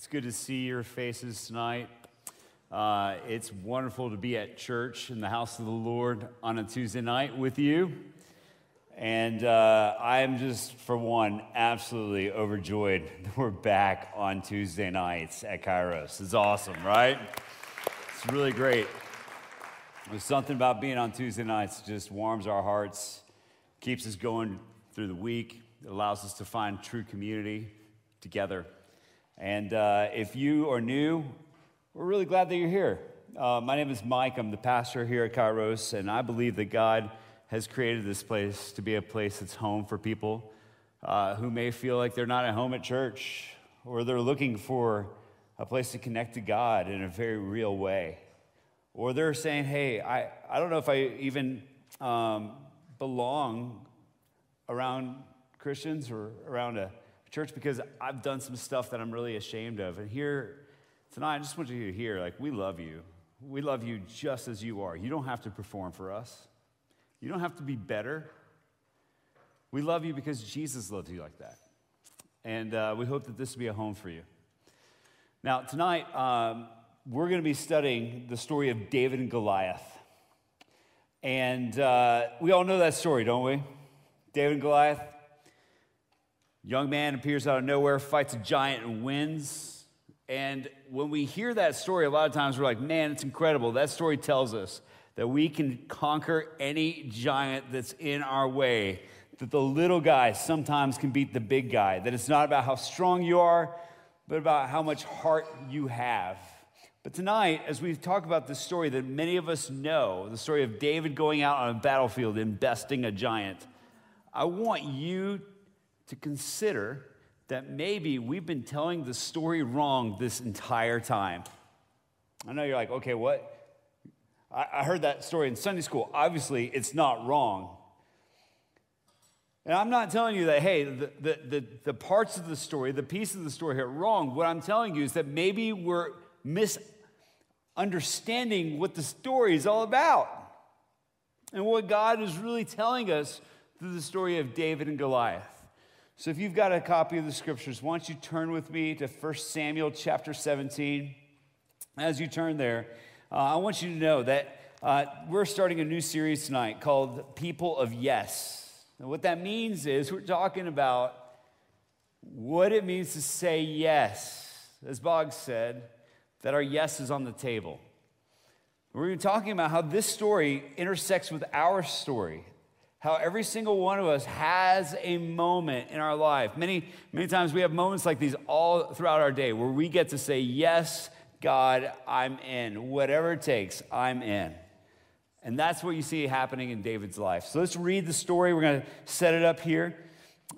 It's good to see your faces tonight. Uh, it's wonderful to be at church in the house of the Lord on a Tuesday night with you. And uh, I am just, for one, absolutely overjoyed that we're back on Tuesday nights at Kairos. It's awesome, right? It's really great. There's something about being on Tuesday nights that just warms our hearts, keeps us going through the week, it allows us to find true community together. And uh, if you are new, we're really glad that you're here. Uh, my name is Mike. I'm the pastor here at Kairos, and I believe that God has created this place to be a place that's home for people uh, who may feel like they're not at home at church or they're looking for a place to connect to God in a very real way. Or they're saying, hey, I, I don't know if I even um, belong around Christians or around a church because I've done some stuff that I'm really ashamed of. And here tonight, I just want you to hear like, we love you. We love you just as you are. You don't have to perform for us, you don't have to be better. We love you because Jesus loved you like that. And uh, we hope that this will be a home for you. Now, tonight, um, we're going to be studying the story of David and Goliath. And uh, we all know that story, don't we? David and Goliath. Young man appears out of nowhere, fights a giant, and wins. And when we hear that story, a lot of times we're like, man, it's incredible. That story tells us that we can conquer any giant that's in our way, that the little guy sometimes can beat the big guy, that it's not about how strong you are, but about how much heart you have. But tonight, as we talk about this story that many of us know, the story of David going out on a battlefield and besting a giant, I want you to consider that maybe we've been telling the story wrong this entire time. I know you're like, okay, what? I, heard that story in Sunday school. Obviously, it's not wrong. And I'm not telling you that, hey, the, the, the, the parts of the story, the pieces of the story are wrong. What I'm telling you is that maybe we're misunderstanding what the story is all about and what God is really telling us through the story of David and Goliath. So if you've got a copy of the scriptures, why don't you turn with me to 1 Samuel chapter 17. As you turn there, uh, I want you to know that uh, we're starting a new series tonight called People of Yes. And what that means is we're talking about what it means to say yes. As Boggs said, that our yes is on the table. We're talking about how this story intersects with our story how every single one of us has a moment in our life. Many, many times we have moments like these all throughout our day where we get to say, Yes, God, I'm in. Whatever it takes, I'm in. And that's what you see happening in David's life. So let's read the story. We're going to set it up here.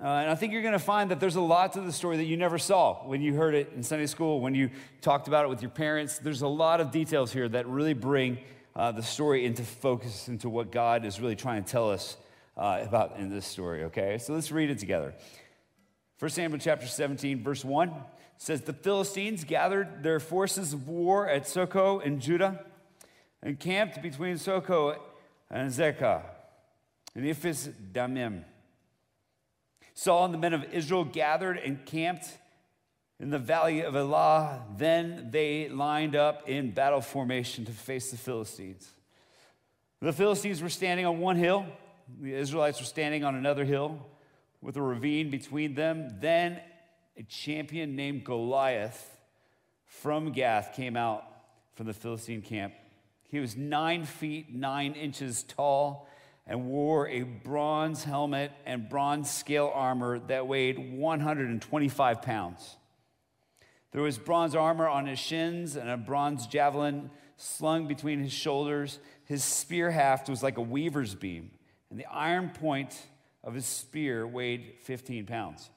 Uh, and I think you're going to find that there's a lot to the story that you never saw when you heard it in Sunday school, when you talked about it with your parents. There's a lot of details here that really bring uh, the story into focus, into what God is really trying to tell us uh, about in this story, okay? So let's read it together. 1 Samuel chapter 17, verse 1 says, The Philistines gathered their forces of war at Socoh in Judah and camped between Socoh and Azekah and Ephes Damim. Saul and the men of Israel gathered and camped in the valley of Elah. Then they lined up in battle formation to face the Philistines. The Philistines were standing on one hill the Israelites were standing on another hill with a ravine between them. Then a champion named Goliath from Gath came out from the Philistine camp. He was nine feet nine inches tall and wore a bronze helmet and bronze scale armor that weighed 125 pounds. There was bronze armor on his shins and a bronze javelin slung between his shoulders. His spear haft was like a weaver's beam and the iron point of his spear weighed 15 pounds.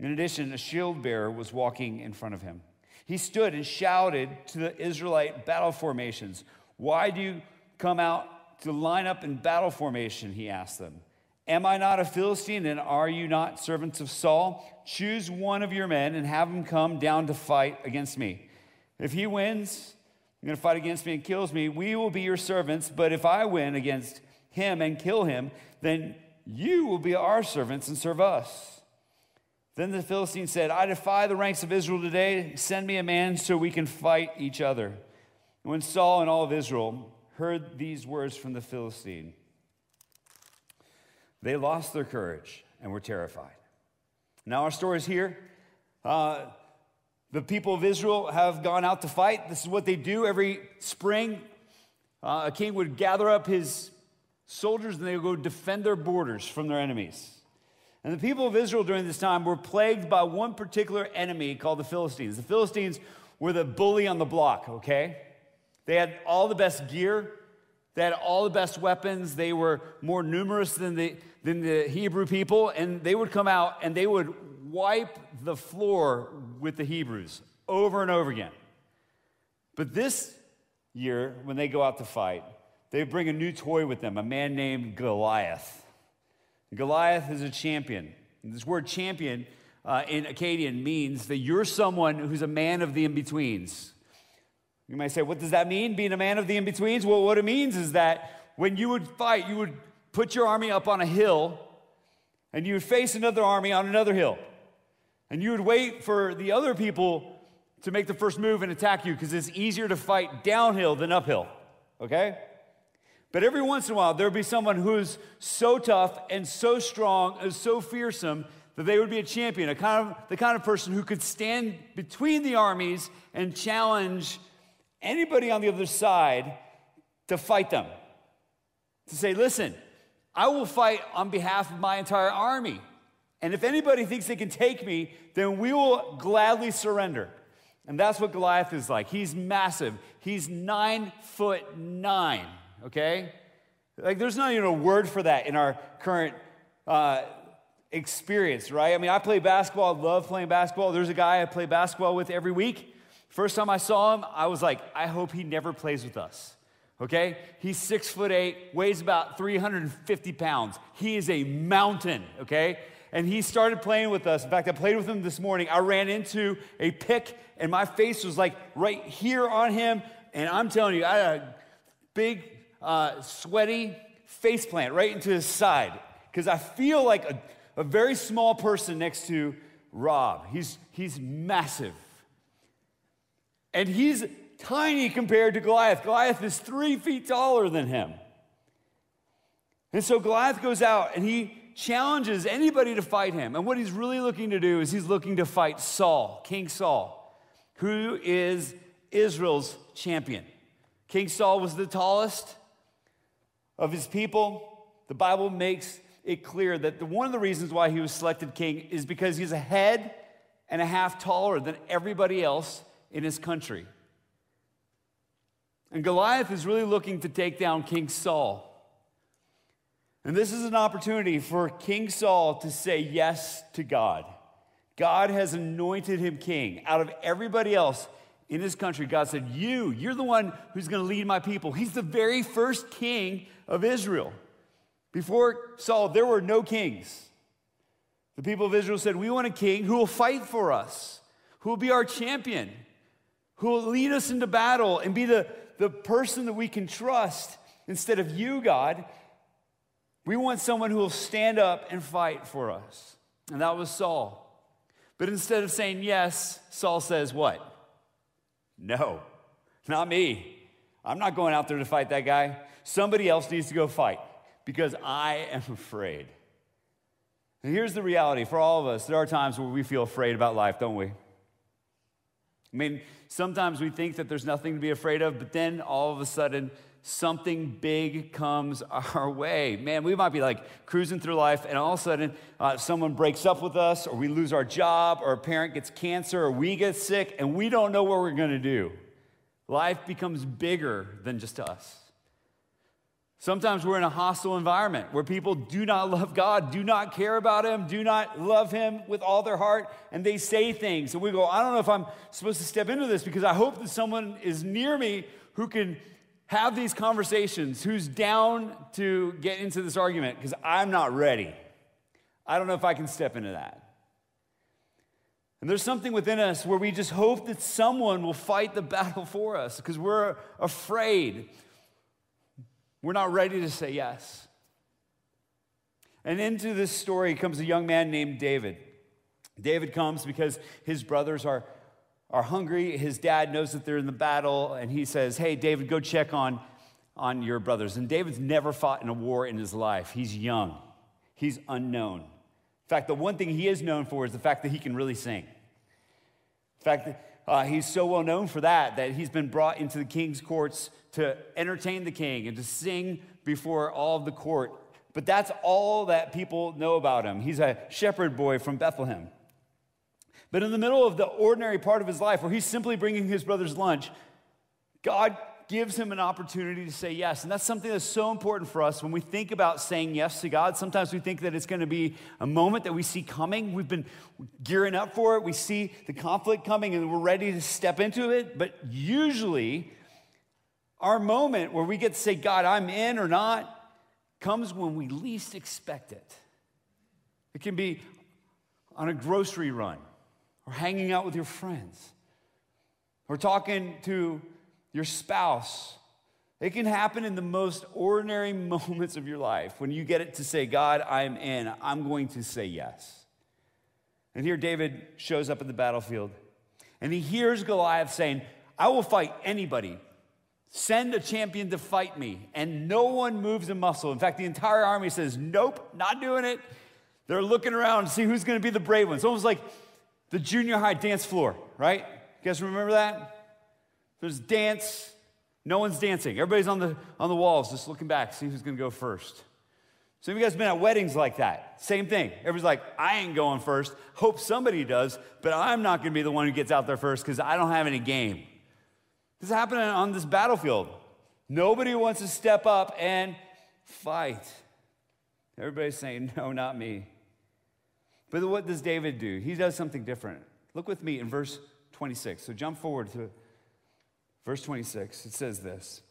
In addition, a shield bearer was walking in front of him. He stood and shouted to the Israelite battle formations, Why do you come out to line up in battle formation? He asked them. Am I not a Philistine and are you not servants of Saul? Choose one of your men and have him come down to fight against me. If he wins, you're going to fight against me and kills me, we will be your servants. But if I win against him and kill him, then you will be our servants and serve us. Then the Philistine said, I defy the ranks of Israel today. Send me a man so we can fight each other. When Saul and all of Israel heard these words from the Philistine, they lost their courage and were terrified. Now, our story is here. Uh, the people of Israel have gone out to fight. This is what they do every spring. Uh, a king would gather up his soldiers and they would go defend their borders from their enemies. And the people of Israel during this time were plagued by one particular enemy called the Philistines. The Philistines were the bully on the block, okay? They had all the best gear, they had all the best weapons, they were more numerous than the, than the Hebrew people, and they would come out and they would wipe the floor with the Hebrews over and over again. But this year, when they go out to fight, they bring a new toy with them, a man named Goliath. Goliath is a champion. This word champion uh, in Akkadian means that you're someone who's a man of the in betweens. You might say, what does that mean, being a man of the in betweens? Well, what it means is that when you would fight, you would put your army up on a hill and you would face another army on another hill. And you would wait for the other people to make the first move and attack you because it's easier to fight downhill than uphill. Okay? But every once in a while, there'll be someone who's so tough and so strong and so fearsome that they would be a champion, a kind of, the kind of person who could stand between the armies and challenge anybody on the other side to fight them. To say, listen, I will fight on behalf of my entire army. And if anybody thinks they can take me, then we will gladly surrender. And that's what Goliath is like. He's massive. He's nine foot nine okay? Like, there's not even a word for that in our current uh, experience, right? I mean, I play basketball, I love playing basketball. There's a guy I play basketball with every week. First time I saw him, I was like, I hope he never plays with us. Okay? He's six foot eight, weighs about 350 pounds. He is a mountain, okay? And he started playing with us. In fact, I played with him this morning. I ran into a pick, and my face was like right here on him. And I'm telling you, I had a big uh, sweaty face plant right into his side because I feel like a, a very small person next to Rob. He's, he's massive. And he's tiny compared to Goliath. Goliath is three feet taller than him. And so Goliath goes out and he challenges anybody to fight him. And what he's really looking to do is he's looking to fight Saul, King Saul, who is Israel's champion. King Saul was the tallest, of his people, the Bible makes it clear that the, one of the reasons why he was selected king is because he's a head and a half taller than everybody else in his country. And Goliath is really looking to take down King Saul. And this is an opportunity for King Saul to say yes to God. God has anointed him king. Out of everybody else, in his country, God said, You, you're the one who's going to lead my people. He's the very first king of Israel. Before Saul, there were no kings. The people of Israel said, We want a king who will fight for us, who will be our champion, who will lead us into battle and be the, the person that we can trust instead of you, God. We want someone who will stand up and fight for us. And that was Saul. But instead of saying yes, Saul says, What? No, not me. I'm not going out there to fight that guy. Somebody else needs to go fight because I am afraid. And here's the reality for all of us there are times where we feel afraid about life, don't we? I mean, sometimes we think that there's nothing to be afraid of, but then all of a sudden, something big comes our way. Man, we might be like cruising through life, and all of a sudden, uh, someone breaks up with us, or we lose our job, or a parent gets cancer, or we get sick, and we don't know what we're going to do. Life becomes bigger than just us. Sometimes we're in a hostile environment where people do not love God, do not care about Him, do not love Him with all their heart, and they say things. And we go, I don't know if I'm supposed to step into this because I hope that someone is near me who can have these conversations, who's down to get into this argument, because I'm not ready. I don't know if I can step into that. And there's something within us where we just hope that someone will fight the battle for us because we're afraid. We're not ready to say yes. And into this story comes a young man named David. David comes because his brothers are, are hungry. His dad knows that they're in the battle, and he says, Hey, David, go check on, on your brothers. And David's never fought in a war in his life. He's young, he's unknown. In fact, the one thing he is known for is the fact that he can really sing. In fact, uh, he's so well known for that that he's been brought into the king's courts to entertain the king and to sing before all of the court. But that's all that people know about him. He's a shepherd boy from Bethlehem. But in the middle of the ordinary part of his life, where he's simply bringing his brother's lunch, God gives him an opportunity to say yes. And that's something that's so important for us when we think about saying yes to God. Sometimes we think that it's going to be a moment that we see coming. We've been gearing up for it. We see the conflict coming and we're ready to step into it. But usually, our moment where we get to say, God, I'm in or not, comes when we least expect it. It can be on a grocery run, or hanging out with your friends, or talking to your spouse. It can happen in the most ordinary moments of your life when you get it to say, God, I'm in, I'm going to say yes. And here David shows up at the battlefield and he hears Goliath saying, I will fight anybody. Send a champion to fight me. And no one moves a muscle. In fact, the entire army says, Nope, not doing it. They're looking around to see who's going to be the brave one. It's almost like the junior high dance floor, right? You guys remember that? There's dance, no one's dancing. Everybody's on the, on the walls just looking back, see who's gonna go first. Some of you guys been at weddings like that. Same thing. Everybody's like, I ain't going first. Hope somebody does, but I'm not gonna be the one who gets out there first because I don't have any game. This is happening on this battlefield. Nobody wants to step up and fight. Everybody's saying, No, not me. But what does David do? He does something different. Look with me in verse 26. So jump forward to Verse 26, it says this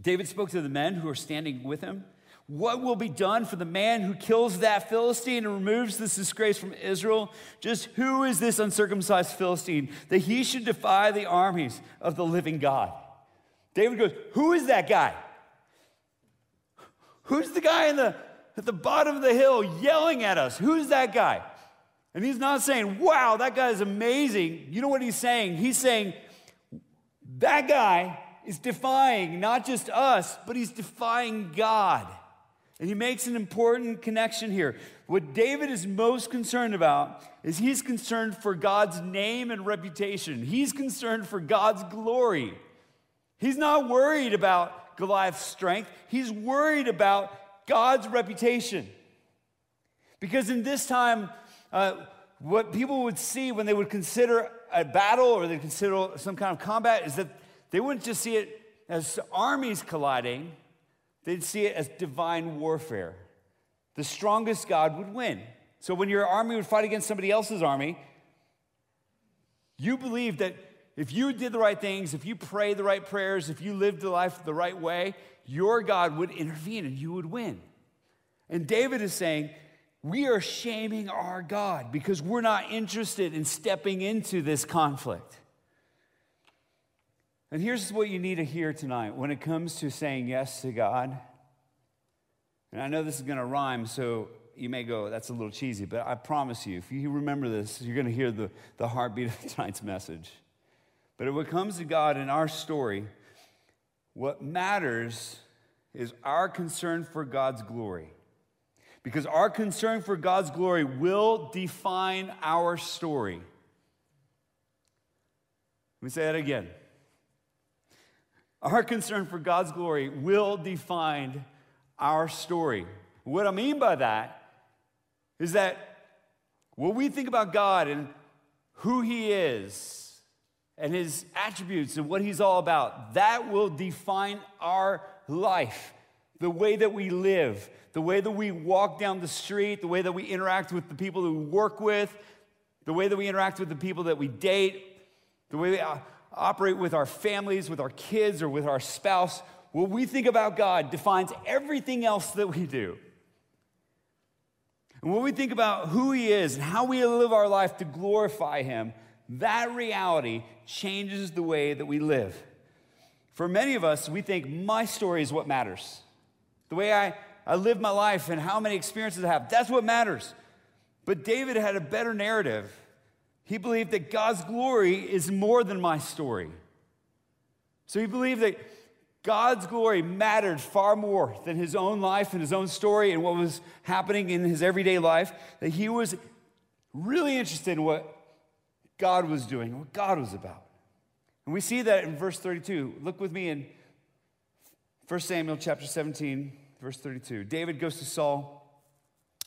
David spoke to the men who are standing with him. What will be done for the man who kills that Philistine and removes this disgrace from Israel? Just who is this uncircumcised Philistine that he should defy the armies of the living God? David goes, Who is that guy? Who's the guy in the, at the bottom of the hill yelling at us? Who's that guy? And he's not saying, Wow, that guy is amazing. You know what he's saying? He's saying, that guy is defying not just us, but he's defying God. And he makes an important connection here. What David is most concerned about is he's concerned for God's name and reputation. He's concerned for God's glory. He's not worried about Goliath's strength, he's worried about God's reputation. Because in this time, uh, what people would see when they would consider a battle or they consider some kind of combat is that they wouldn't just see it as armies colliding, they'd see it as divine warfare. The strongest God would win. So when your army would fight against somebody else's army, you believed that if you did the right things, if you prayed the right prayers, if you lived the life the right way, your God would intervene and you would win. And David is saying, we are shaming our God because we're not interested in stepping into this conflict. And here's what you need to hear tonight when it comes to saying yes to God. And I know this is going to rhyme, so you may go, that's a little cheesy, but I promise you, if you remember this, you're going to hear the, the heartbeat of tonight's message. But when it comes to God in our story, what matters is our concern for God's glory. Because our concern for God's glory will define our story. Let me say that again. Our concern for God's glory will define our story. What I mean by that is that when we think about God and who He is and His attributes and what He's all about, that will define our life, the way that we live, the way that we walk down the street, the way that we interact with the people that we work with, the way that we interact with the people that we date, the way we uh, operate with our families, with our kids, or with our spouse. What we think about God defines everything else that we do. And when we think about who He is and how we live our life to glorify Him, that reality changes the way that we live. For many of us, we think my story is what matters. The way I I live my life and how many experiences I have. That's what matters. But David had a better narrative. He believed that God's glory is more than my story. So he believed that God's glory mattered far more than his own life and his own story and what was happening in his everyday life, that he was really interested in what God was doing, what God was about. And we see that in verse 32. Look with me in 1 Samuel chapter 17, verse 32. David goes to Saul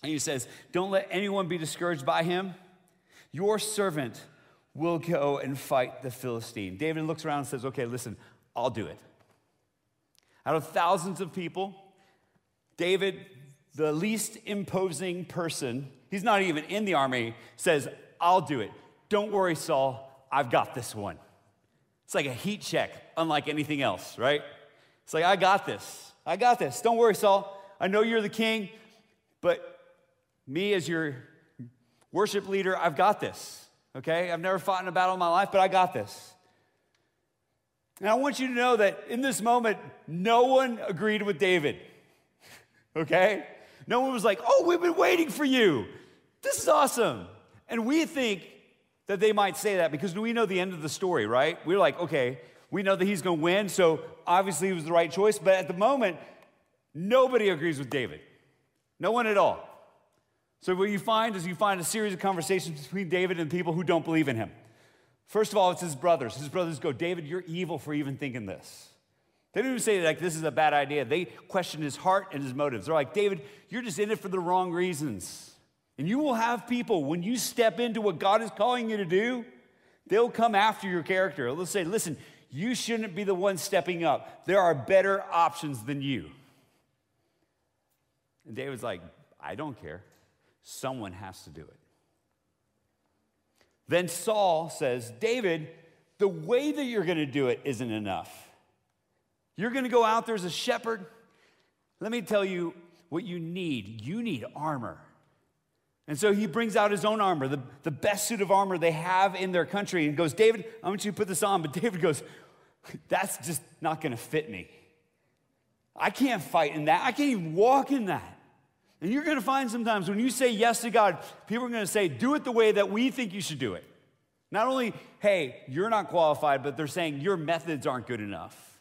and he says, Don't let anyone be discouraged by him. Your servant will go and fight the Philistine. David looks around and says, Okay, listen, I'll do it. Out of thousands of people, David, the least imposing person, he's not even in the army, says, I'll do it. Don't worry, Saul, I've got this one. It's like a heat check, unlike anything else, right? It's like, I got this. I got this. Don't worry, Saul. I know you're the king, but me as your worship leader, I've got this. Okay? I've never fought in a battle in my life, but I got this. And I want you to know that in this moment, no one agreed with David. okay? No one was like, oh, we've been waiting for you. This is awesome. And we think that they might say that because we know the end of the story, right? We're like, okay, we know that he's going to win, so obviously it was the right choice. But at the moment, nobody agrees with David. No one at all. So, what you find is you find a series of conversations between David and people who don't believe in him. First of all, it's his brothers. His brothers go, David, you're evil for even thinking this. They don't even say, like, this is a bad idea. They question his heart and his motives. They're like, David, you're just in it for the wrong reasons. And you will have people, when you step into what God is calling you to do, they'll come after your character. They'll say, listen, you shouldn't be the one stepping up. There are better options than you. And David's like, I don't care. Someone has to do it. Then Saul says, David, the way that you're going to do it isn't enough. You're going to go out there as a shepherd. Let me tell you what you need. You need armor. And so he brings out his own armor, the, the best suit of armor they have in their country, and goes, David, I want you to put this on. But David goes, That's just not going to fit me. I can't fight in that. I can't even walk in that. And you're going to find sometimes when you say yes to God, people are going to say, do it the way that we think you should do it. Not only, hey, you're not qualified, but they're saying your methods aren't good enough.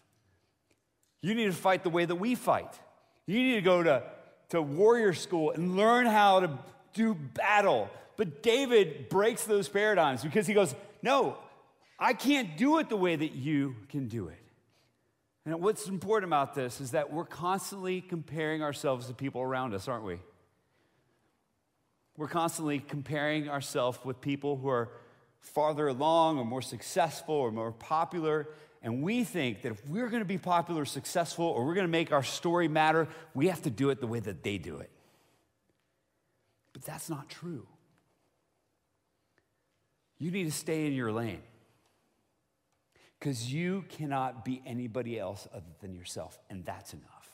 You need to fight the way that we fight. You need to go to, to warrior school and learn how to do battle. But David breaks those paradigms because he goes, no, I can't do it the way that you can do it. And what's important about this is that we're constantly comparing ourselves to people around us, aren't we? We're constantly comparing ourselves with people who are farther along or more successful or more popular. And we think that if we're going to be popular successful or we're going to make our story matter, we have to do it the way that they do it. But that's not true. You need to stay in your lane because you cannot be anybody else other than yourself, and that's enough.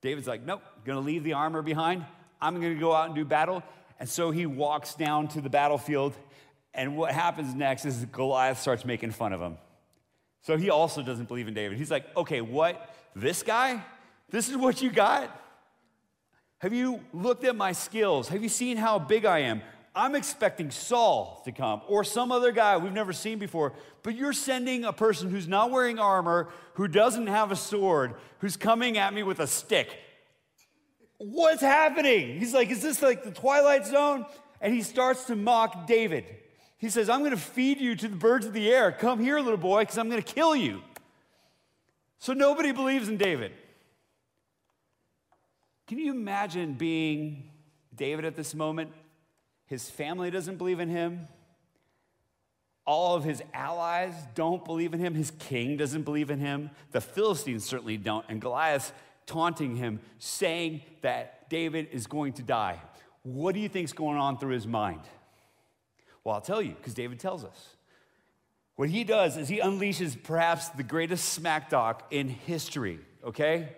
David's like, nope, gonna leave the armor behind. I'm gonna go out and do battle. And so he walks down to the battlefield, and what happens next is Goliath starts making fun of him. So he also doesn't believe in David. He's like, okay, what? This guy? This is what you got? Have you looked at my skills? Have you seen how big I am? I'm expecting Saul to come or some other guy we've never seen before, but you're sending a person who's not wearing armor, who doesn't have a sword, who's coming at me with a stick. What's happening? He's like, Is this like the Twilight Zone? And he starts to mock David. He says, I'm going to feed you to the birds of the air. Come here, little boy, because I'm going to kill you. So nobody believes in David. Can you imagine being David at this moment? His family doesn't believe in him. All of his allies don't believe in him. His king doesn't believe in him. The Philistines certainly don't. And Goliath taunting him, saying that David is going to die. What do you think's going on through his mind? Well, I'll tell you, because David tells us. What he does is he unleashes perhaps the greatest smack talk in history, okay?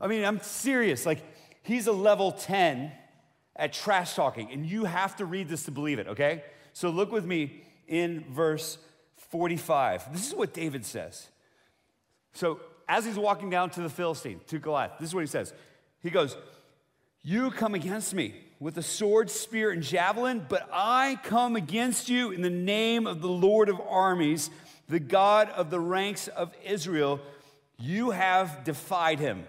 I mean, I'm serious. Like, he's a level 10 at trash talking, and you have to read this to believe it, okay? So look with me in verse 45. This is what David says. So as he's walking down to the Philistine, to Goliath, this is what he says. He goes, You come against me, with a sword, spear, and javelin, but I come against you in the name of the Lord of armies, the God of the ranks of Israel. You have defied him.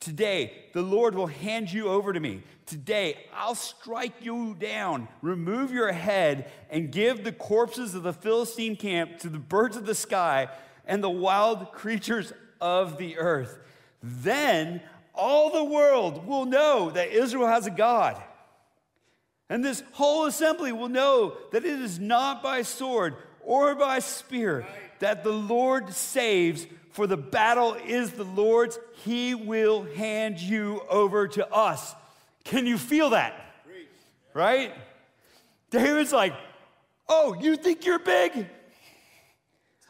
Today, the Lord will hand you over to me. Today, I'll strike you down, remove your head, and give the corpses of the Philistine camp to the birds of the sky and the wild creatures of the earth. Then all the world will know that Israel has a God. And this whole assembly will know that it is not by sword or by spear that the Lord saves, for the battle is the Lord's. He will hand you over to us. Can you feel that? Right? David's like, Oh, you think you're big?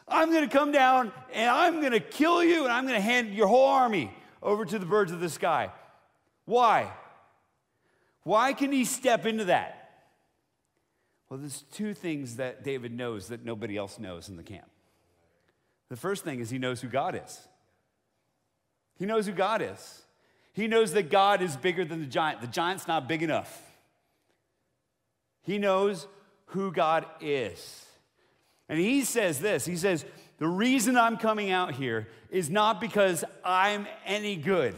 I'm going to come down and I'm going to kill you and I'm going to hand your whole army over to the birds of the sky. Why? Why can he step into that? Well, there's two things that David knows that nobody else knows in the camp. The first thing is he knows who God is. He knows who God is. He knows that God is bigger than the giant. The giant's not big enough. He knows who God is. And he says this He says, The reason I'm coming out here is not because I'm any good,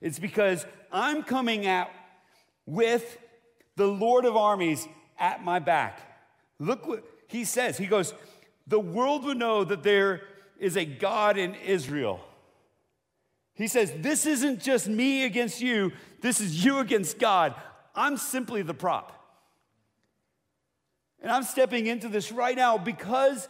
it's because I'm coming out with the Lord of armies at my back. Look what he says. He goes, The world would know that there is a God in Israel. He says, This isn't just me against you, this is you against God. I'm simply the prop. And I'm stepping into this right now because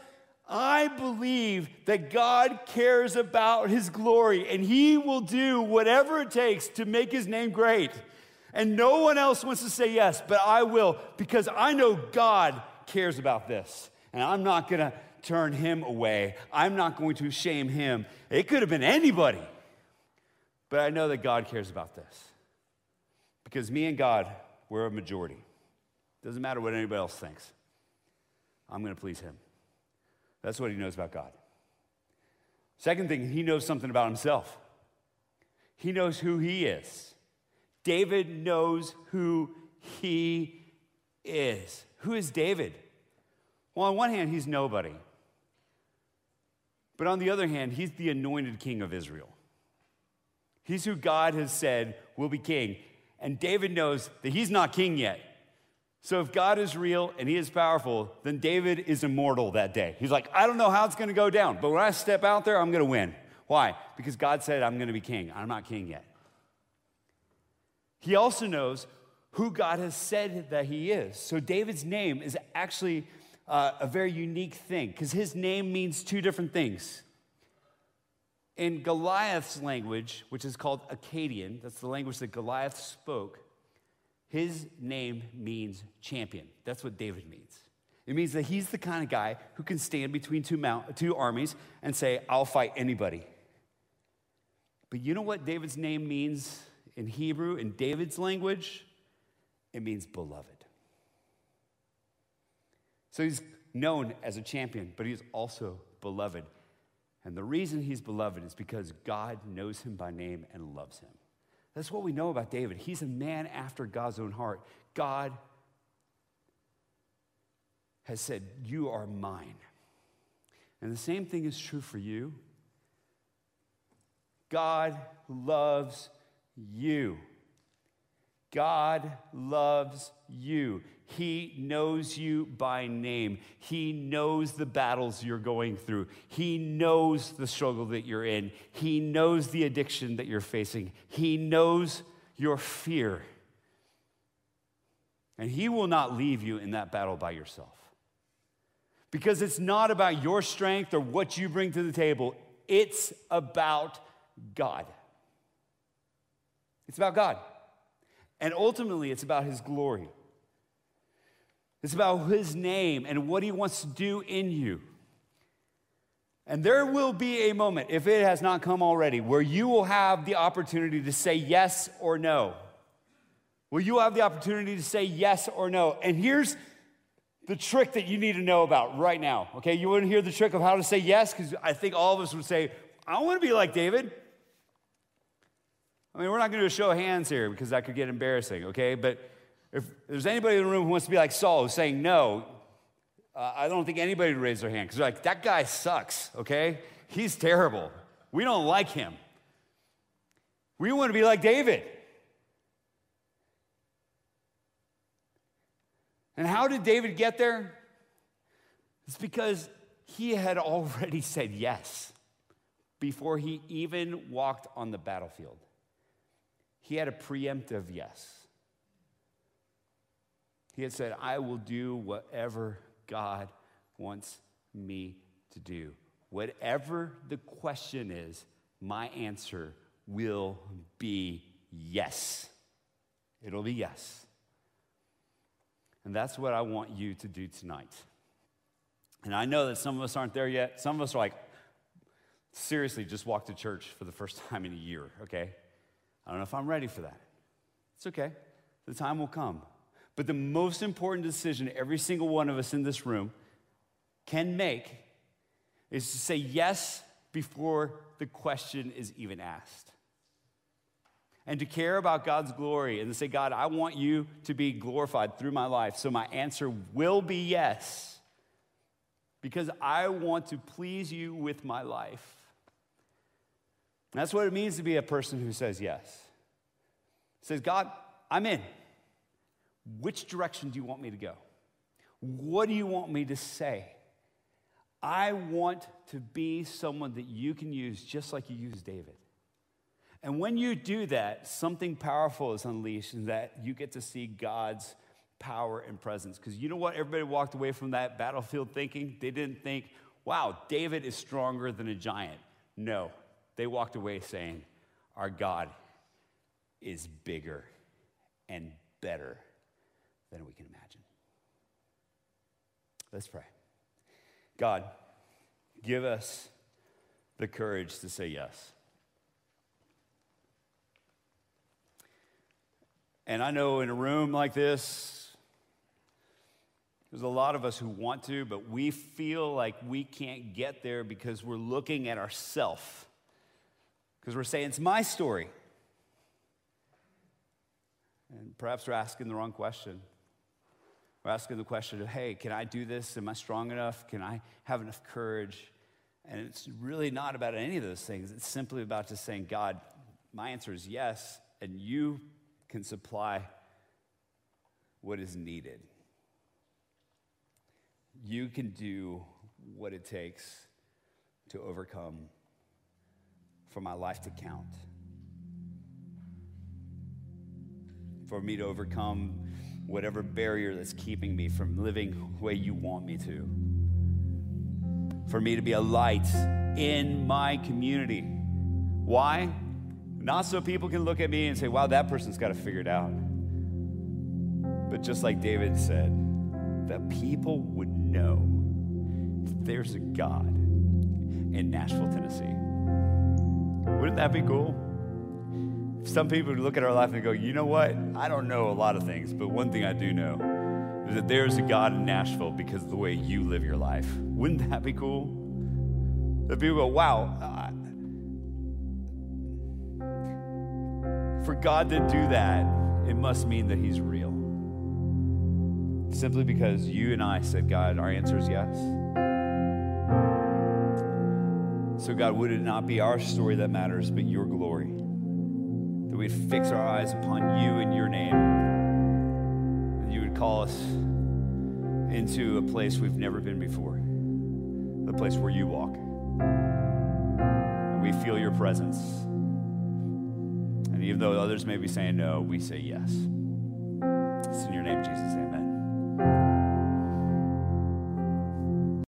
I believe that God cares about his glory and he will do whatever it takes to make his name great. And no one else wants to say yes, but I will because I know God cares about this. And I'm not going to turn him away. I'm not going to shame him. It could have been anybody. But I know that God cares about this. Because me and God, we're a majority. Doesn't matter what anybody else thinks. I'm going to please him. That's what he knows about God. Second thing, he knows something about himself. He knows who he is. David knows who he is. Who is David? Well, on one hand, he's nobody. But on the other hand, he's the anointed king of Israel. He's who God has said will be king. And David knows that he's not king yet. So if God is real and he is powerful, then David is immortal that day. He's like, I don't know how it's going to go down, but when I step out there, I'm going to win. Why? Because God said I'm going to be king. I'm not king yet. He also knows who God has said that he is. So David's name is actually uh, a very unique thing because his name means two different things. In Goliath's language, which is called Akkadian, that's the language that Goliath spoke, his name means champion. That's what David means. It means that he's the kind of guy who can stand between two, mount, two armies and say, I'll fight anybody. But you know what David's name means in Hebrew, in David's language? It means beloved. So he's known as a champion, but he's also beloved. And the reason he's beloved is because God knows him by name and loves him. That's what we know about David. He's a man after God's own heart. God has said, You are mine. And the same thing is true for you. God loves you. God loves you. He knows you by name. He knows the battles you're going through. He knows the struggle that you're in. He knows the addiction that you're facing. He knows your fear. And He will not leave you in that battle by yourself. Because it's not about your strength or what you bring to the table, it's about God. It's about God. And ultimately, it's about His glory. It's about His name and what He wants to do in you. And there will be a moment, if it has not come already, where you will have the opportunity to say yes or no. Will you have the opportunity to say yes or no? And here's the trick that you need to know about right now. Okay, you want to hear the trick of how to say yes? Because I think all of us would say, I want to be like David. I mean, we're not going to show hands here because that could get embarrassing, okay? But if there's anybody in the room who wants to be like Saul, who's saying no, uh, I don't think anybody would raise their hand because they're like, that guy sucks, okay? He's terrible. We don't like him. We want to be like David. And how did David get there? It's because he had already said yes before he even walked on the battlefield. He had a preemptive yes. He had said, I will do whatever God wants me to do. Whatever the question is, my answer will be yes. It'll be yes. And that's what I want you to do tonight. And I know that some of us aren't there yet. Some of us are like, seriously, just walked to church for the first time in a year, okay? I don't know if I'm ready for that. It's okay, the time will come. But the most important decision every single one of us in this room can make is to say yes before the question is even asked and to care about God's glory and to say, God, I want you to be glorified through my life. So my answer will be yes, because I want to please you with my life. That's what it means to be a person who says yes. says, God, I'm in. Which direction do you want me to go? What do you want me to say? I want to be someone that you can use just like you used David. And when you do that, something powerful is unleashed, and that you get to see God's power and presence. Because you know what? Everybody walked away from that battlefield thinking? They didn't think, wow, David is stronger than a giant. No, they walked away saying, our God is bigger and better than we can imagine. Let's pray. God, give us the courage to say yes. And I know in a room like this, there's a lot of us who want to, but we feel like we can't get there because we're looking at ourself. Because we're saying, it's my story. And perhaps we're asking the wrong question. We're asking the question of, hey, can I do this? Am I strong enough? Can I have enough courage? And it's really not about any of those things. It's simply about just saying, God, my answer is yes, and you can supply what is needed. You can do what it takes to overcome for my life to count. For me to overcome whatever barrier that's keeping me from living the way you want me to. For me to be a light in my community. Why? Not so people can look at me and say, wow, that person's got to figure it out. But just like David said, that people would know there's a God in Nashville, Tennessee. Wouldn't that be cool? Some people look at our life and go, you know what? I don't know a lot of things, but one thing I do know is that there's a God in Nashville because of the way you live your life. Wouldn't that be cool? That people go, wow, for God to do that, it must mean that He's real. Simply because you and I said, God, our answer is yes. So, God, would it not be our story that matters, but your glory? That we'd fix our eyes upon you and your name. That you would call us into a place we've never been before, the place where you walk. And we feel your presence. And even though others may be saying no, we say yes. It's in your name, Jesus.